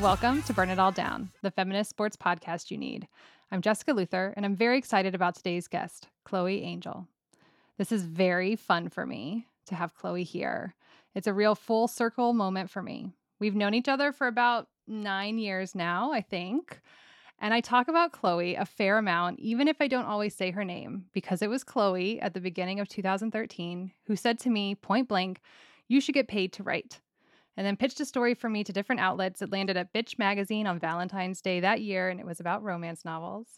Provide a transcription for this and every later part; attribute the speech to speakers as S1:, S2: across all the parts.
S1: Welcome to Burn It All Down, the feminist sports podcast you need. I'm Jessica Luther, and I'm very excited about today's guest, Chloe Angyal. This is very fun for me to have Chloe here. It's a real full circle moment for me. We've known each other for about nine years now, I think. And I talk about Chloe a fair amount, even if I don't always say her name, because it was Chloe at the beginning of 2013 who said to me point blank, You should get paid to write. And then pitched a story for me to different outlets. It landed at Bitch Magazine on Valentine's Day that year, and it was about romance novels.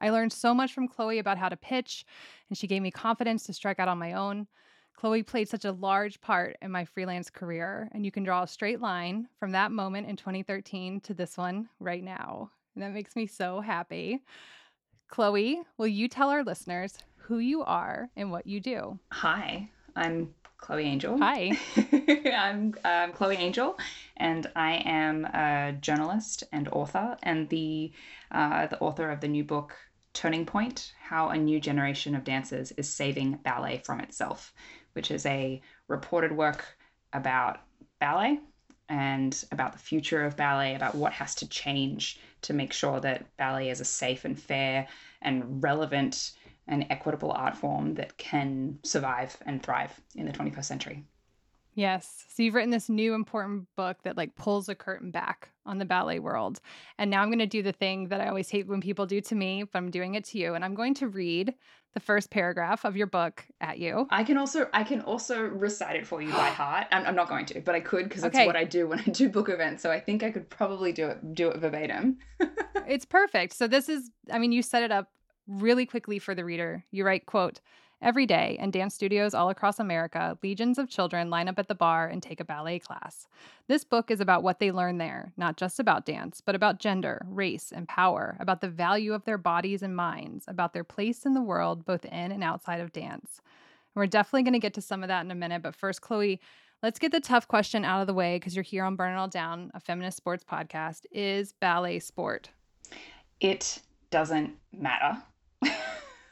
S1: I learned so much from Chloe about how to pitch, and she gave me confidence to strike out on my own. Chloe played such a large part in my freelance career, and you can draw a straight line from that moment in 2013 to this one right now. And that makes me so happy. Chloe, will you tell our listeners who you are and what you do?
S2: Hi, I'm Chloe Angyal.
S1: Hi.
S2: I'm um, Chloe Angyal, and I am a journalist and author, and the uh, the author of the new book Turning Pointe: How a New Generation of Dancers is Saving Ballet from Itself, which is a reported work about ballet and about the future of ballet, about what has to change to make sure that ballet is a safe and fair and relevant and equitable art form that can survive and thrive in the 21st century.
S1: Yes. So you've written this new important book that like pulls the curtain back on the ballet world. And now I'm going to do the thing that I always hate when people do to me, but I'm doing it to you. And I'm going to read the first paragraph of your book at you.
S2: I can also I can also recite it for you by heart. I'm, I'm not going to, but I could because it's
S1: Okay.
S2: what I do when I do book events. So I think I could probably do it do it verbatim.
S1: It's perfect. So this is I mean you set it up really quickly for the reader. You write quote Every day, in dance studios all across America, legions of children line up at the barre and take a ballet class. This book is about what they learn there, not just about dance, but about gender, race, and power, about the value of their bodies and minds, about their place in the world, both in and outside of dance. And we're definitely going to get to some of that in a minute, but first, Chloe, let's get the tough question out of the way because you're here on Burn It All Down, a feminist sports podcast. Is ballet sport?
S2: It doesn't matter.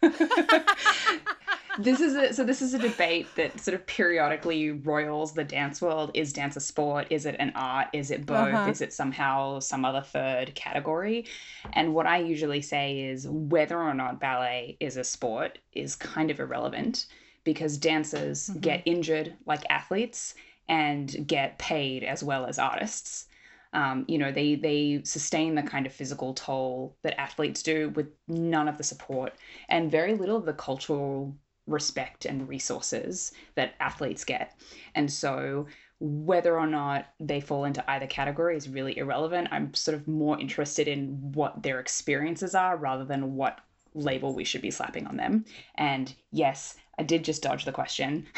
S2: this is a so this is a debate that sort of periodically roils the dance world. Is dance a sport? Is it an art? Is it both?
S1: Uh-huh.
S2: is it somehow some other third category? And what i usually say is whether or not ballet is a sport is kind of irrelevant because dancers
S1: Mhm.
S2: get injured like athletes and get paid as well as artists. Um, you know they they sustain the kind of physical toll that athletes do with none of the support and very little of the cultural respect and resources that athletes get and so whether or not they fall into either category is really irrelevant i'm sort of more interested in what their experiences are rather than what label we should be slapping on them and yes i did just dodge the question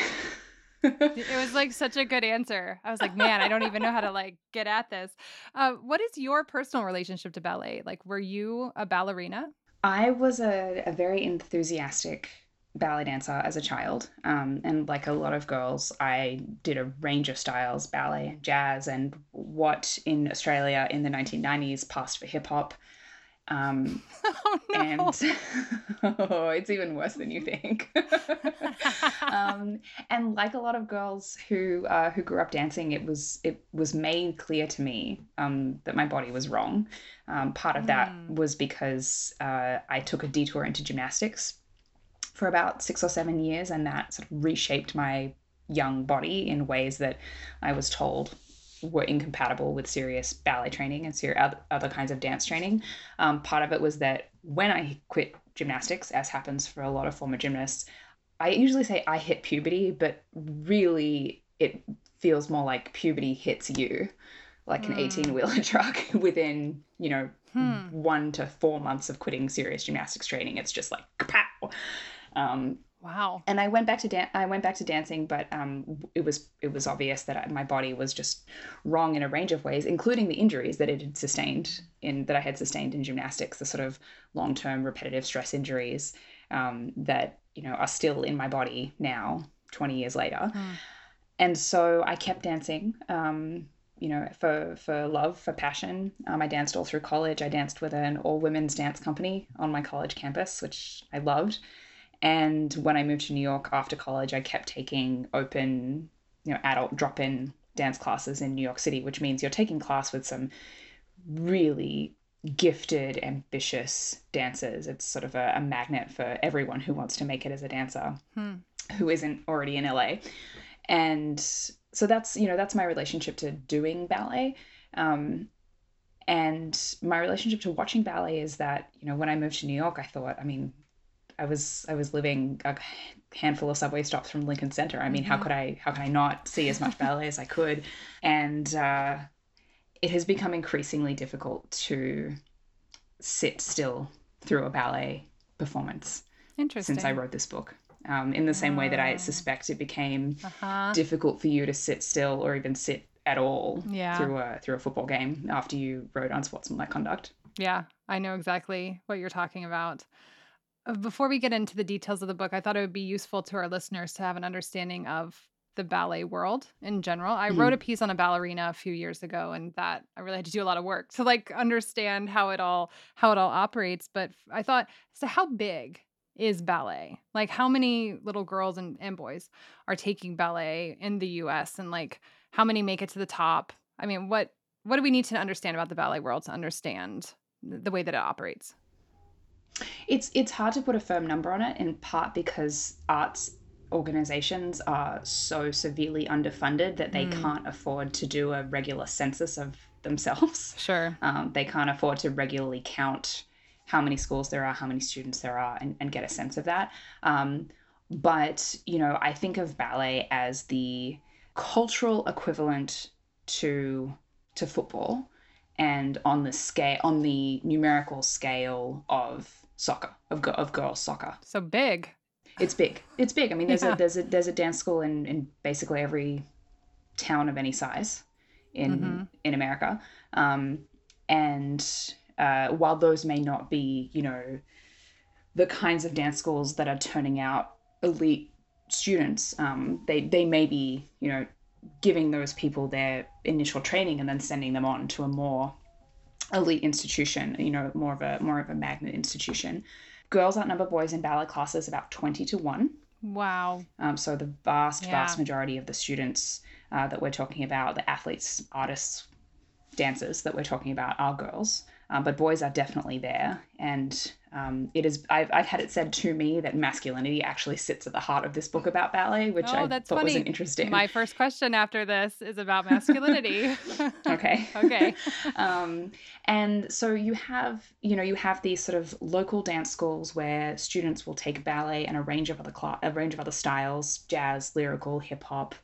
S1: It was like such a good answer. I was like, man, I don't even know how to like get at this. Uh, what is your personal relationship to ballet? Like, were you a ballerina?
S2: I was a, a very enthusiastic ballet dancer as a child. Um, and like a lot of girls, I did a range of styles ballet, jazz, and what in Australia in the 1990s passed for hip hop. Um,
S1: Oh no!
S2: and oh, it's even worse than you think. um, and like a lot of girls who uh, who grew up dancing, it was it was made clear to me um, that my body was wrong. Um, part of that
S1: Mm.
S2: was because uh, I took a detour into gymnastics for about six or seven years, and that sort of reshaped my young body in ways that I was told were incompatible with serious ballet training and ser- oth- other kinds of dance training. Um, part of it was that when I quit gymnastics, as happens for a lot of former gymnasts, I usually say I hit puberty, but really it feels more like puberty hits you like an
S1: Mm.
S2: 18 wheeler truck within, you know,
S1: Hmm.
S2: one to four months of quitting serious gymnastics training. It's just like, kapow! Um,
S1: Wow.
S2: and I went back to dan- I went back to dancing, but um, it was it was obvious that I, my body was just wrong in a range of ways, including the injuries that it had sustained in that I had sustained in gymnastics, the sort of long term repetitive stress injuries um, that you know are still in my body now, twenty years later.
S1: Hmm.
S2: And so I kept dancing um, you know, for for love, for passion. Um, I danced all through college. I danced with an all women's dance company on my college campus, which I loved. And when I moved to New York after college, I kept taking open, you know, adult drop in dance classes in New York City, which means you're taking class with some really gifted, ambitious dancers. It's sort of a, a magnet for everyone who wants to make it as a dancer
S1: Hmm.
S2: who isn't already in LA. And so that's, you know, that's my relationship to doing ballet. Um, and my relationship to watching ballet is that, you know, when I moved to New York, I thought, I mean, I was I was living a handful of subway stops from Lincoln Center. I mean, how could I how could I not see as much ballet as I could? And uh, it has become increasingly difficult to sit still through a ballet performance
S1: Interesting.
S2: since I wrote this book. Um, in the same way that I
S1: Oh.
S2: suspect it became
S1: Uh-huh.
S2: difficult for you to sit still or even sit at all
S1: Yeah.
S2: through a through a football game after you wrote Unsportsmanlike Conduct.
S1: Yeah, I know exactly what you're talking about. Uh, Before we get into the details of the book, I thought it would be useful to our listeners to have an understanding of the ballet world in general. I wrote a piece on a ballerina a few years ago and that I really had to do a lot of work to like understand how it all how it all operates, but I thought so how big is ballet? Like how many little girls and, and boys are taking ballet in the US and like how many make it to the top? I mean, what what do we need to understand about the ballet world to understand the way that it operates?
S2: It's it's hard to put a firm number on it in part because arts organizations are so severely underfunded that they
S1: Mm.
S2: can't afford to do a regular census of themselves.
S1: Sure.
S2: Um, they can't afford to regularly count how many schools there are, how many students there are, and, and get a sense of that. Um, but, you know, I think of ballet as the cultural equivalent to to football and on the scale on the numerical scale of soccer of, of girls soccer
S1: So big.
S2: it's big it's big i mean there's
S1: Yeah.
S2: a there's a there's a dance school in in basically every town of any size in
S1: Mhm.
S2: in america um and uh while those may not be you know the kinds of dance schools that are turning out elite students um they they may be you know giving those people their initial training and then sending them on to a more elite institution you know more of a more of a magnet institution. Girls outnumber boys in ballet classes about 20 to 1
S1: Wow.
S2: um, so the vast vast majority of the students uh, that we're talking about the athletes artists dancers that we're talking about are girls. Um, but boys are definitely there. And um, it is I've, I've had it said to me that masculinity actually sits at the heart of this book about ballet which
S1: Oh,
S2: i thought was
S1: funny.
S2: an interesting
S1: My first question after this is about masculinity.
S2: okay
S1: Okay.
S2: um, and so you have you know you have these sort of local dance schools where students will take ballet and a range of other cla- a range of other styles jazz lyrical hip hop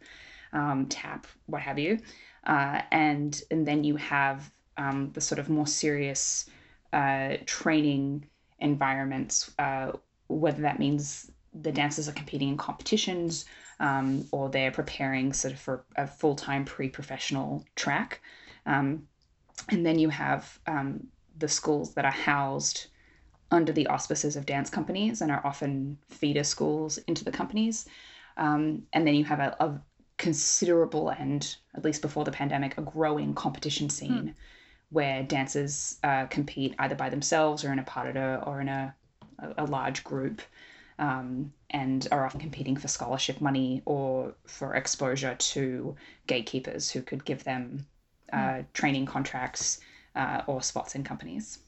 S2: um, tap what have you uh, and and then you have um, the sort of more serious uh, training environments uh, whether that means the dancers are competing in competitions um, or they're preparing sort of for a full-time pre-professional track. Um, and then you have um, the schools that are housed under the auspices of dance companies and are often feeder schools into the companies. Um, and then you have a, a considerable and, at least before the pandemic, a growing competition scene where dancers uh, compete either by themselves or in a partita or in a, a, large group um, and are often competing for scholarship money or for exposure to gatekeepers who could give them uh, training contracts uh, or spots in companies.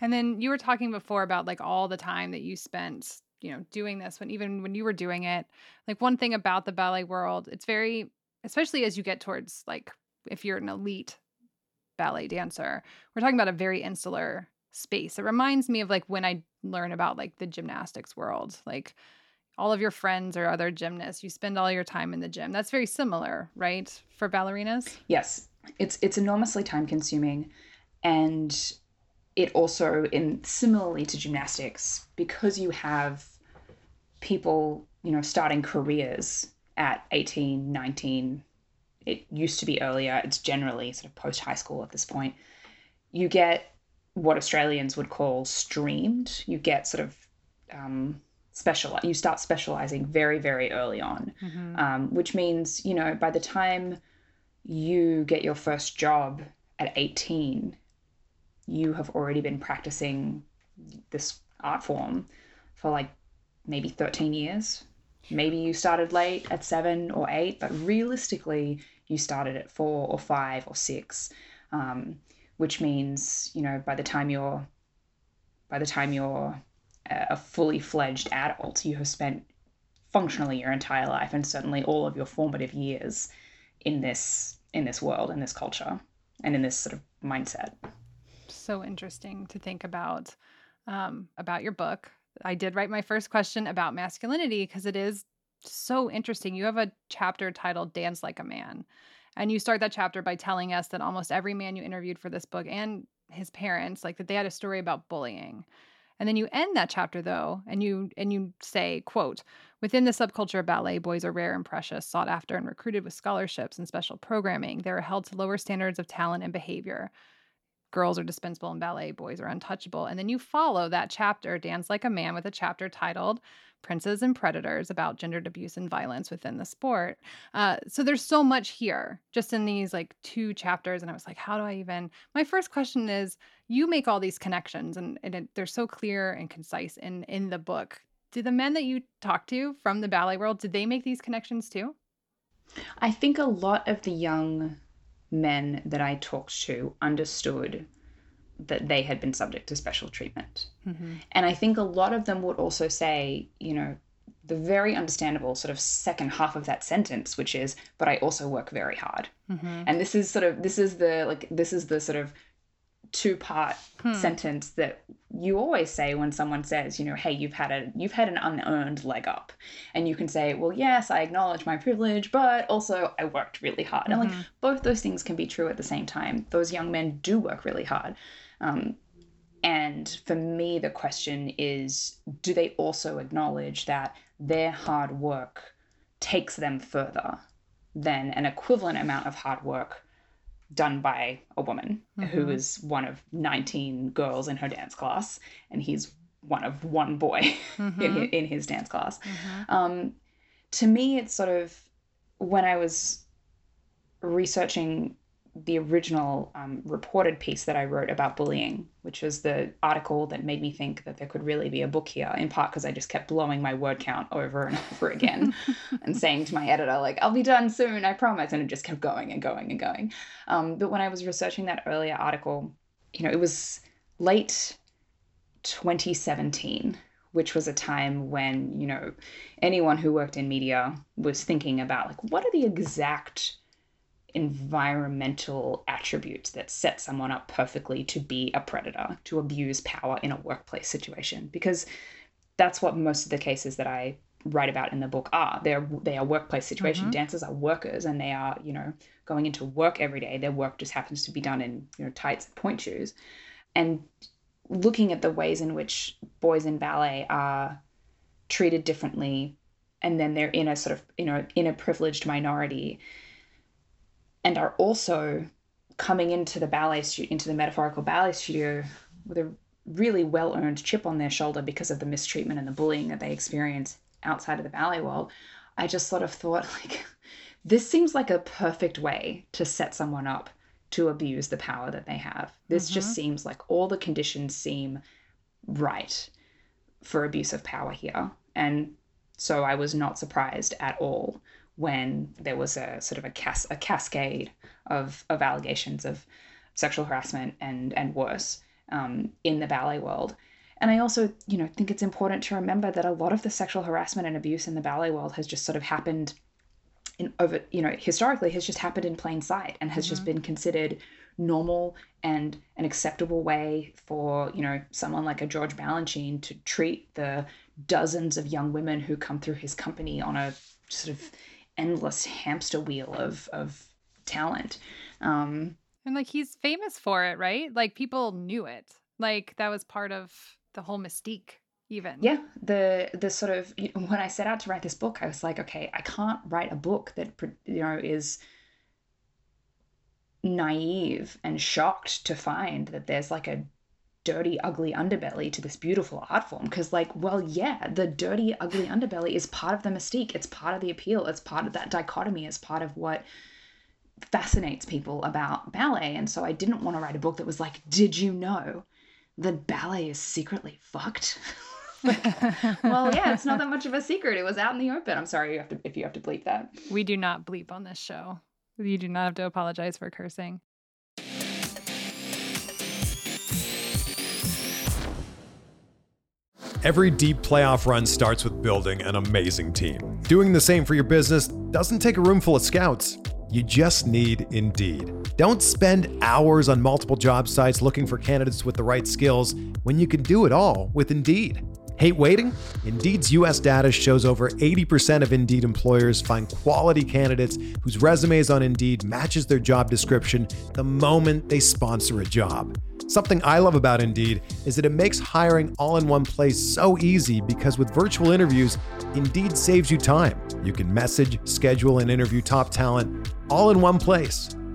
S1: And then you were talking before about like all the time that you spent, you know, doing this when even when you were doing it. Like one thing about the ballet world, it's very especially as you get towards like if you're an elite ballet dancer, we're talking about a very insular space. It reminds me of like when I learn about like the gymnastics world. Like all of your friends or other gymnasts, you spend all your time in the gym. That's very similar, right? For ballerinas?
S2: Yes, it's it's enormously time consuming, and it also in similarly to gymnastics because you have people you know starting careers at 18 19 it used to be earlier it's generally sort of post high school at this point you get what australians would call streamed you get sort of um, special you start specializing very very early on
S1: Mhm.
S2: um, which means you know by the time you get your first job at 18, you have already been practicing this art form for like maybe 13 years. Maybe you started late at seven or eight, but realistically, you started at four or five or six, um, which means you know by the time you're by the time you're a fully fledged adult, you have spent functionally your entire life and certainly all of your formative years in this in this world in this culture and in this sort of mindset.
S1: So interesting to think about um, about your book i did write my first question about masculinity because it is so interesting you have a chapter titled dance like a man and you start that chapter by telling us that almost every man you interviewed for this book and his parents like that they had a story about bullying and then you end that chapter though, and you and you say, quote, within the subculture of ballet, boys are rare and precious, sought after and recruited with scholarships and special programming. They are held to lower standards of talent and behavior. Girls are dispensable in ballet, boys are untouchable. And then you follow that chapter, Dance Like a Man, with a chapter titled Princes and Predators about gendered abuse and violence within the sport. Uh, so there's so much here just in these like two chapters. And I was like, how do I even? My first question is you make all these connections and, and it, they're so clear and concise in, in the book. Did the men that you talked to from the ballet world, did they make these connections too?
S2: I think a lot of the young men that I talked to understood that they had been subject to special treatment. Mm-hmm. And I think a lot of them would also say, you know, the very understandable sort of second half of that sentence, which is, but I also work very hard. Mm-hmm. And this is sort of, this is the, like, this is the sort of two part hmm. sentence that you always say when someone says you know hey you've had a you've had an unearned leg up and you can say well yes i acknowledge my privilege but also i worked really hard mm-hmm. and like mm-hmm. both those things can be true at the same time those young men do work really hard um, and for me, the question is do they also acknowledge that their hard work takes them further than an equivalent amount of hard work done by a woman mm-hmm. who is one of 19 girls in her dance class and he's one of one boy mm-hmm. in, his, in his dance class? Mm-hmm. Um, to me, it's sort of when I was researching the original um, reported piece that I wrote about bullying, which was the article that made me think that there could really be a book here, in part because I just kept blowing my word count over and over again and saying to my editor, like, I'll be done soon, I promise. And it just kept going and going and going. Um, but when I was researching that earlier article, you know, it was late 2017 which was a time when you know anyone who worked in media was thinking about like what are the exact environmental attributes that set someone up perfectly to be a predator, to abuse power in a workplace situation. Because that's what most of the cases that I write about in the book are. They're they are workplace situation. Mm-hmm. Dancers are workers and they are, you know, going into work every day. Their work just happens to be done in, you know, tights and pointe shoes. And looking at the ways in which boys in ballet are treated differently and then they're in a sort of, you know, in a privileged minority and are also coming into the ballet studio, into the metaphorical ballet studio with a really well earned chip on their shoulder because of the mistreatment and the bullying that they experience outside of the ballet world, I just sort of thought, like, this seems like a perfect way to set someone up to abuse the power that they have. This mm-hmm. just seems like all the conditions seem right for abuse of power here. And so I was not surprised at all when there was a sort of a, cas- a cascade of, of allegations of sexual harassment and, and worse um, in the ballet world. And I also, you know, think it's important to remember that a lot of the sexual harassment and abuse in the ballet world has just sort of happened in over, you know, historically has just happened in plain sight and has mm-hmm. just been considered normal and an acceptable way for, you know, someone like a George Balanchine to treat the dozens of young women who come through his company on a sort of endless hamster wheel of of talent. Um,
S1: and like he's famous for it, right? Like people knew it. Like that was part of the whole mystique even.
S2: Yeah, the the sort of when I set out to write this book, I was like, okay, I can't write a book that you know is naive and shocked to find that there's like a dirty, ugly underbelly to this beautiful art form. Because, like, well, yeah, the dirty, ugly underbelly is part of the mystique. It's part of the appeal. It's part of that dichotomy. It's part of what fascinates people about ballet. And so I didn't want to write a book that was like, did you know that ballet is secretly fucked? well, yeah, it's not that much of a secret. It was out in the open. I'm sorry you have to if you have to bleep that.
S1: We do not bleep on this show. You do not have to apologize for cursing.
S3: Every deep playoff run starts with building an amazing team. Doing the same for your business doesn't take a room full of scouts. You just need Indeed. Don't spend hours on multiple job sites looking for candidates with the right skills when you can do it all with Indeed. Hate waiting? Indeed's US data shows over 80% of Indeed employers find quality candidates whose resumes on Indeed matches their job description the moment they sponsor a job. Something I love about Indeed is that it makes hiring all in one place so easy because with virtual interviews, Indeed saves you time. You can message, schedule, and interview top talent all in one place.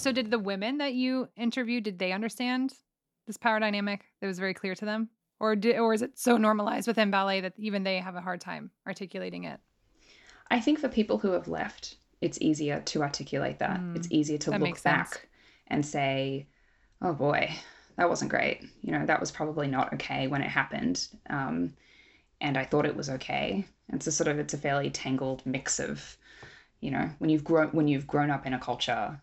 S1: So, did the women that you interviewed did they understand this power dynamic? That was very clear to them, or did, or is it so normalized within ballet that even they have a hard time articulating it?
S2: I think for people who have left, it's easier to articulate that. it's easier to
S1: Mm,
S2: look
S1: makes sense.
S2: back and say, "Oh boy, that wasn't great. You know, that was probably not okay when it happened." Um, and I thought it was okay. It's a sort of it's a fairly tangled mix of, you know, when you've grown when you've grown up in a culture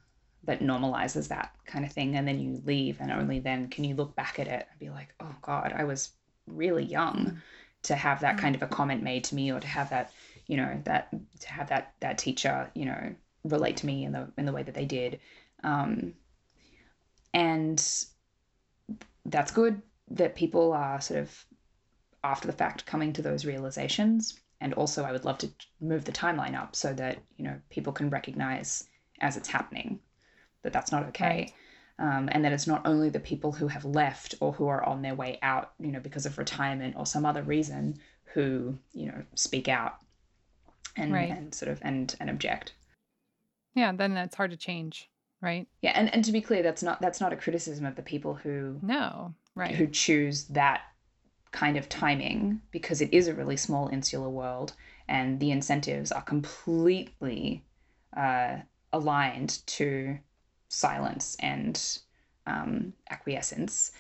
S2: that normalizes that kind of thing, and then you leave, and only then can you look back at it and be like, "Oh God, I was really young." to have that kind of a comment made to me or to have that you know that to have that that teacher you know relate to me in the in the way that they did. Um and that's good that people are sort of after the fact coming to those realizations and also i would love to move the timeline up so that you know people can recognize as it's happening that that's not okay
S1: Right.
S2: um, and that it's not only the people who have left or who are on their way out, you know, because of retirement or some other reason, who you know speak out and
S1: Right.
S2: and sort of and and object.
S1: Yeah, then that's hard to change, right?
S2: Yeah, and and to be clear, that's not that's not a criticism of the people who
S1: No, right?
S2: who choose that kind of timing because it is a really small insular world and the incentives are completely uh, aligned to silence and um, acquiescence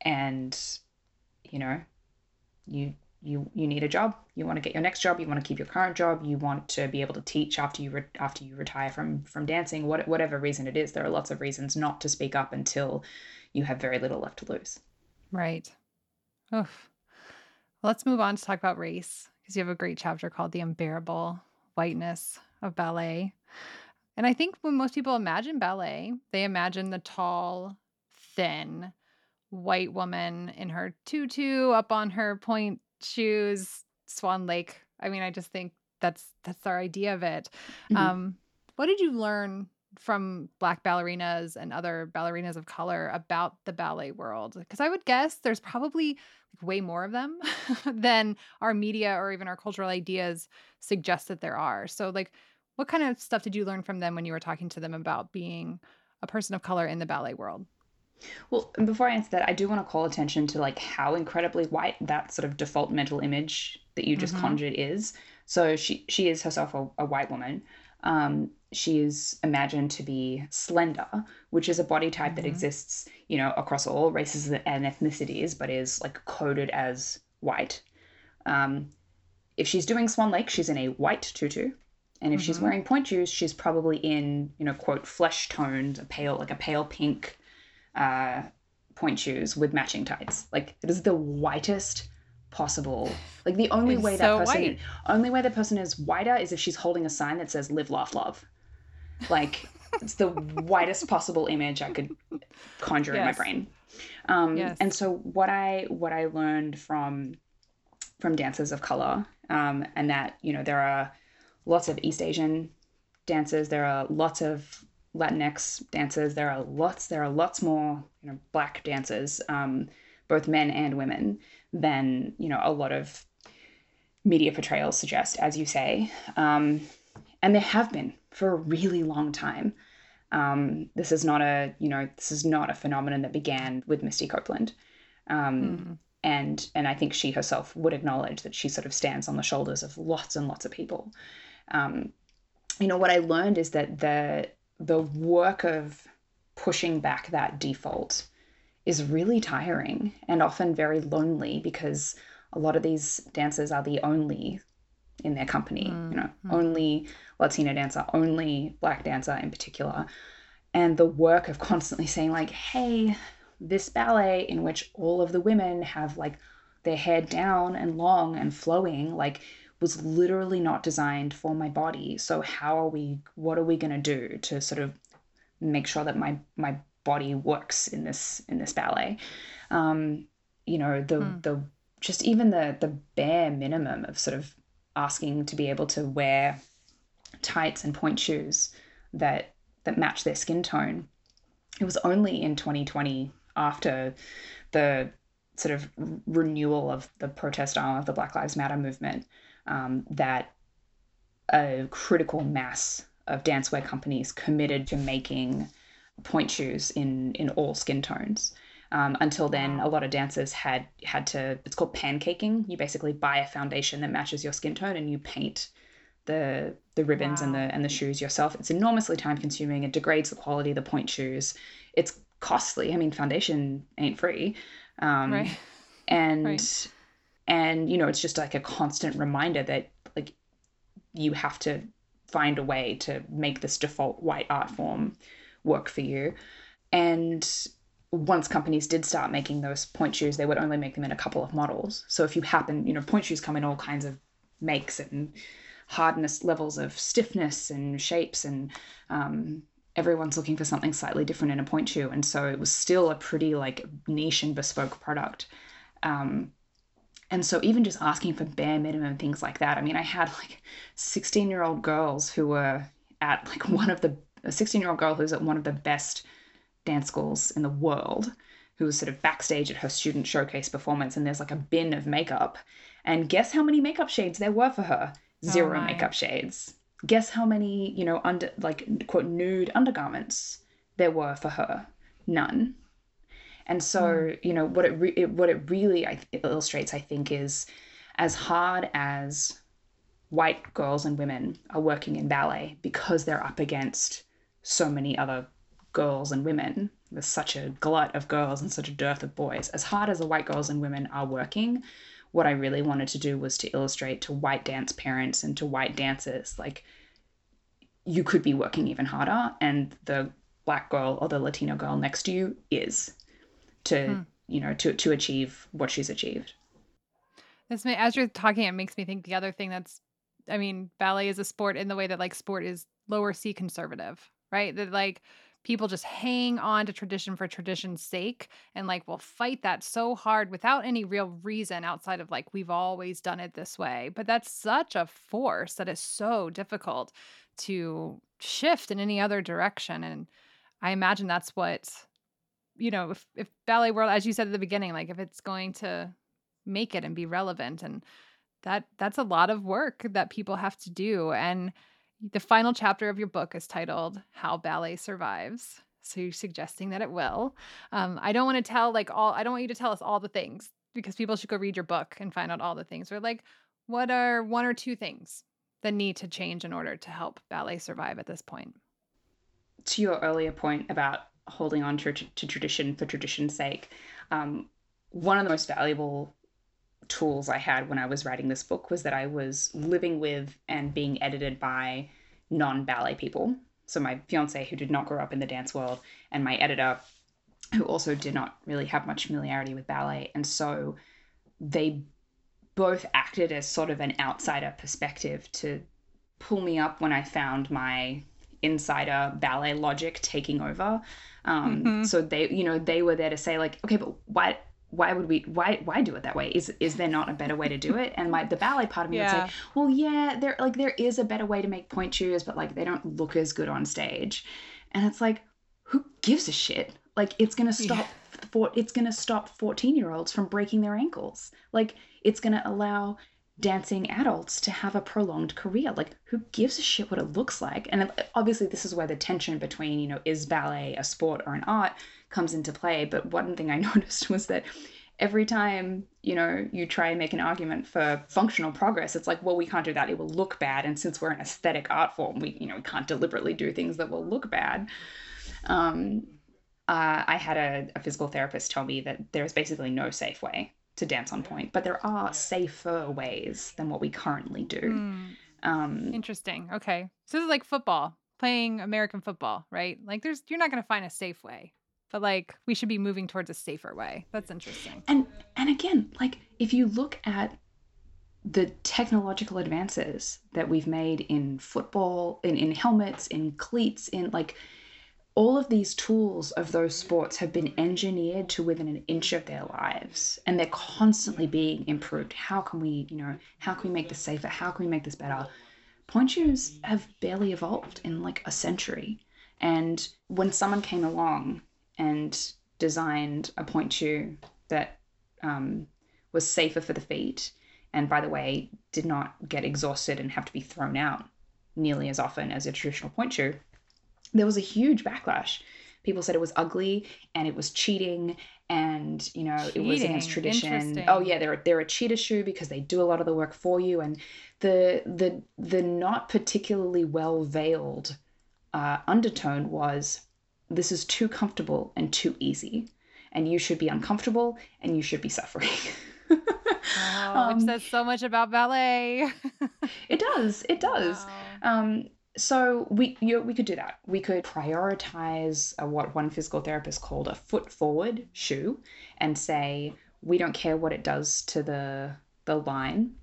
S2: and you know you you you need a job you want to get your next job you want to keep your current job you want to be able to teach after you re- after you retire from from dancing what, whatever reason it is there are lots of reasons not to speak up until you have very little left to lose
S1: Right. Oof. Well, let's move on to talk about race because you have a great chapter called The Unbearable Whiteness of Ballet. And I think when most people imagine ballet, they imagine the tall, thin, white woman in her tutu up on her pointe shoes, Swan Lake. I mean, I just think that's that's our idea of it.
S2: Mhm.
S1: Um, what did you learn from black ballerinas and other ballerinas of color about the ballet world? Because I would guess there's probably like way more of them than our media or even our cultural ideas suggest that there are. So, like, what kind of stuff did you learn from them when you were talking to them about being a person of color in the ballet world?
S2: Well, before I answer that, I do want to call attention to like how incredibly white that sort of default mental image that you just
S1: Mhm.
S2: conjured is. So she she is herself a, a white woman. Um, she is imagined to be slender, which is a body type that
S1: Mhm.
S2: exists, you know, across all races and ethnicities, but is like coded as white. Um, if she's doing Swan Lake, she's in a white tutu. And if she's
S1: Mhm.
S2: wearing pointe shoes, she's probably in, you know, quote, flesh toned, a pale, like a pale pink uh, pointe shoes with matching tights. Like it is the whitest possible. Like the only
S1: It's
S2: way
S1: so
S2: that person,
S1: white.
S2: only way the person is whiter is if she's holding a sign that says "Live, Laugh, Love." Like it's the whitest possible image I could conjure in my brain. Um,
S1: Yes.
S2: And so what I what I learned from from dancers of color, um, and that you know there are lots of East Asian dancers. There are lots of Latinx dancers. There are lots. There are lots more you know black dancers, um, both men and women, than you know a lot of media portrayals suggest, as you say. Um, and there have been for a really long time. Um, this is not a you know this is not a phenomenon that began with Misty Copeland. Um,
S1: Mhm.
S2: and and I think she herself would acknowledge that she sort of stands on the shoulders of lots and lots of people. Um, you know what I learned is that the the work of pushing back that default is really tiring and often very lonely because a lot of these dancers are the only in their company, you know, only Latina dancer, only black dancer in particular. And the work of constantly saying, like, hey, this ballet in which all of the women have like their hair down and long and flowing, like, was literally not designed for my body. So how are we what are we gonna do to sort of make sure that my my body works in this in this ballet? Um, you know, the
S1: Hmm.
S2: the just even the the bare minimum of sort of asking to be able to wear tights and pointe shoes that that match their skin tone. It was only in 2020 after the sort of renewal of the protest arm of the Black Lives Matter movement um, that a critical mass of dancewear companies committed to making pointe shoes in in all skin tones. Um, until then, a lot of dancers had had to. It's called pancaking. You basically buy a foundation that matches your skin tone, and you paint the the ribbons and the and the shoes yourself. It's enormously time consuming. It degrades the quality of the pointe shoes. It's costly. I mean, foundation ain't free. Um,
S1: Right.
S2: and
S1: Right.
S2: And you know it's just like a constant reminder that like you have to find a way to make this default white art form work for you. And once companies did start making those pointe shoes they would only make them in a couple of models. So if you happen you know pointe shoes come in all kinds of makes and hardness levels of stiffness and shapes and um, everyone's looking for something slightly different in a pointe shoe. And so it was still a pretty like niche and bespoke product. Um, and so even just asking for bare minimum things like that i mean i had like 16 year old girls who were at like one of the a 16 year old girl who's at one of the best dance schools in the world who was sort of backstage at her student showcase performance and there's like a bin of makeup. And guess how many makeup shades there were for her? Oh
S1: Zero
S2: makeup shades. Guess how many you know under like quote nude undergarments there were for her? None and so, hmm. you know, what it, re- it what it really I, it illustrates, I think, is as hard as white girls and women are working in ballet because they're up against so many other girls and women. There's such a glut of girls and such a dearth of boys. As hard as the white girls and women are working, what I really wanted to do was to illustrate to white dance parents and to white dancers like you could be working even harder and the black girl or the latino girl next to you is to
S1: Hmm.
S2: you know to to achieve what she's achieved
S1: This may, as you're talking, it makes me think the other thing that's, I mean, ballet is a sport in the way that like sport is lower C conservative, right? That like people just hang on to tradition for tradition's sake and like will fight that so hard without any real reason outside of like we've always done it this way. But that's such a force that is so difficult to shift in any other direction. And I imagine that's what, you know, if, if ballet world, as you said at the beginning, like if it's going to make it and be relevant and that that's a lot of work that people have to do and the final chapter of your book is titled how ballet survives so you're suggesting that it will. Um, i don't want to tell like all i don't want you to tell us all the things because people should go read your book and find out all the things or like what are one or two things that need to change in order to help ballet survive at this point?
S2: To your earlier point about holding on to, to tradition for tradition's sake um, one of the most valuable tools I had when I was writing this book was that I was living with and being edited by non ballet people. So, my fiance, who did not grow up in the dance world, and my editor, who also did not really have much familiarity with ballet. And so they both acted as sort of an outsider perspective to pull me up when I found my insider ballet logic taking over. Um,
S1: Mhm.
S2: So they, you know, they were there to say like, okay, but why, why would we why why do it that way is is there not a better way to do it and my the ballet part of me
S1: Yeah.
S2: would say well yeah there like there is a better way to make pointe shoes but like they don't look as good on stage and it's like who gives a shit like it's gonna stop for it's gonna stop 14 year olds from breaking their ankles like it's gonna allow dancing adults to have a prolonged career. Like who gives a shit what it looks like? And obviously this is where the tension between you know is ballet a sport or an art comes into play. But one thing i noticed was that every time you know you try and make an argument for functional progress it's like well we can't do that. It will look bad. And since we're an aesthetic art form we you know we can't deliberately do things that will look bad. Um, uh, i had a, a physical therapist tell me that there is basically no safe way to dance on pointe but there are safer ways than what we currently do
S1: Hmm,
S2: um,
S1: interesting. Okay. So this is like football, playing American football, right? Like there's you're not going to find a safe way. But like we should be moving towards a safer way. That's interesting.
S2: and and again like if you look at the technological advances that we've made in football in, in helmets in cleats in like all of these tools of those sports have been engineered to within an inch of their lives and they're constantly being improved. How can we you know how can we make this safer? How can we make this better? Pointe shoes have barely evolved in like a century. And when someone came along and designed a pointe shoe that um, was safer for the feet and by the way did not get exhausted and have to be thrown out nearly as often as a traditional pointe shoe there was a huge backlash. People said it was ugly and it was cheating and you know it was against tradition. Oh yeah they're, they're a cheater shoe because they do a lot of the work for you. And the the the not particularly well veiled uh, undertone was this is too comfortable and too easy. And you should be uncomfortable and you should be suffering.
S1: Oh,
S2: Um,
S1: which says so much about ballet.
S2: it does. It does.
S1: Wow.
S2: Um, so we you, we could do that. We could prioritize uh, what one physical therapist called a foot forward shoe, and say we don't care what it does to the the line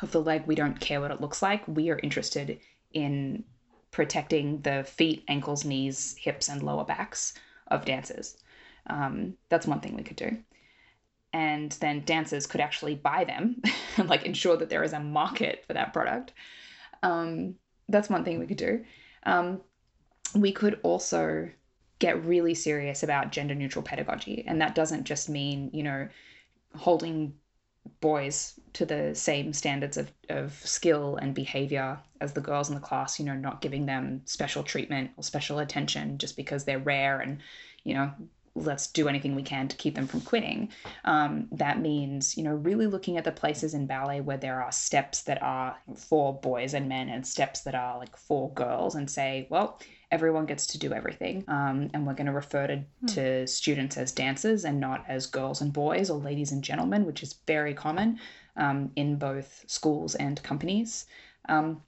S2: of the leg. We don't care what it looks like. We are interested in protecting the feet, ankles, knees, hips, and lower backs of dancers. Um, that's one thing we could do. And then dancers could actually buy them and like ensure that there is a market for that product. Um, that's one thing we could do. Um, we could also get really serious about gender neutral pedagogy. And that doesn't just mean, you know, holding boys to the same standards of, of skill and behavior as the girls in the class, you know, not giving them special treatment or special attention just because they're rare and, you know, let's do anything we can to keep them from quitting. Um, that means, you know, really looking at the places in ballet where there are steps that are for boys and men and steps that are like for girls and say, well, everyone gets to do everything. Um, and we're going to refer to, to students as dancers and not as girls and boys or ladies and gentlemen, which is very common um, in both schools and companies. Um,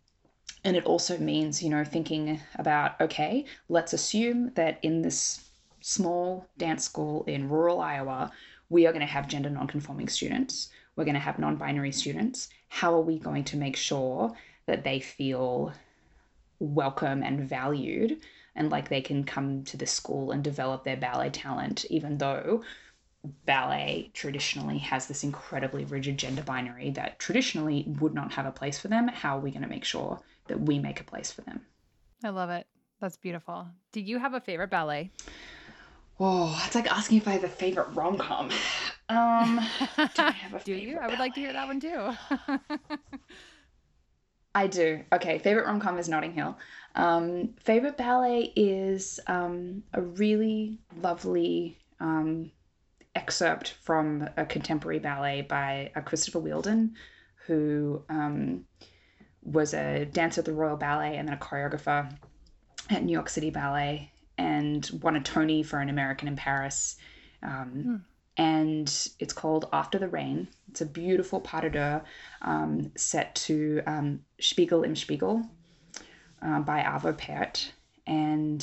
S2: and it also means, you know, thinking about, okay, let's assume that in this small dance school in rural Iowa, we are going to have gender nonconforming students. We're going to have non binary students. How are we going to make sure that they feel welcome and valued and like they can come to the school and develop their ballet talent, even though ballet traditionally has this incredibly rigid gender binary that traditionally would not have a place for them? How are we going to make sure that we make a place for them?
S1: I love it. That's beautiful. Do you have a favorite ballet?
S2: Oh, it's like asking if I have a favorite rom com. Um, do I have a
S1: Do you? I would like to hear that one too.
S2: I do. Okay, favorite rom com is Notting Hill. Um, favorite ballet is um, a really lovely um, excerpt from a contemporary ballet by uh, Christopher Wheeldon, who um, was a dancer at the Royal Ballet and then a choreographer at New York City Ballet and won a Tony for an American in Paris. Um, And it's called After the Rain. It's a beautiful pas de deux um, set to um, Spiegel im Spiegel uh, by Arvo Pärt. And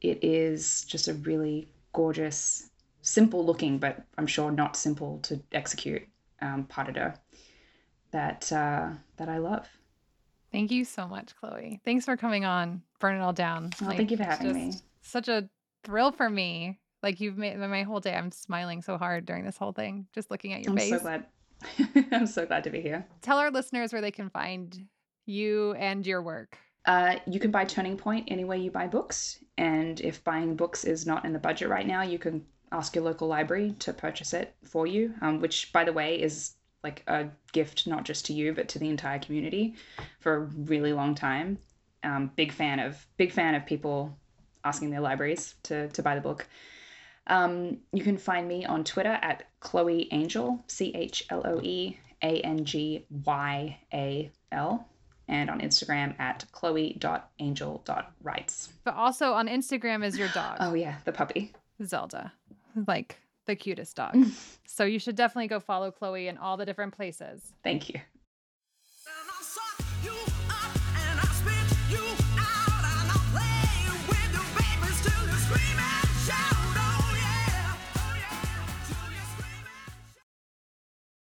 S2: it is just a really gorgeous, simple looking, but I'm sure not simple to execute um, pas de deux that, uh, that I love.
S1: Thank you so much, Chloe. Thanks for coming on, burn it all down.
S2: Oh, thank you for having me.
S1: Such a thrill for me. Like you've made my whole day. I'm smiling so hard during this whole thing, just looking at your face.
S2: I'm so glad. I'm so glad to be here.
S1: Tell our listeners where they can find you and your work.
S2: Uh, you can buy Turning Pointe anywhere you buy books. And if buying books is not in the budget right now, you can ask your local library to purchase it for you, um, which, by the way, is like a gift not just to you but to the entire community for a really long time. Um, big fan of big fan of people asking their libraries to to buy the book. Um, you can find me on Twitter at Chloe Angyal, C H L O E A N G Y A L, and on Instagram at chloe.angyal.writes.
S1: But also on Instagram is your dog,
S2: Oh, yeah, the puppy.
S1: Zelda. Like the cutest dog. so you should definitely go follow Chloe in all the different places.
S2: Thank you.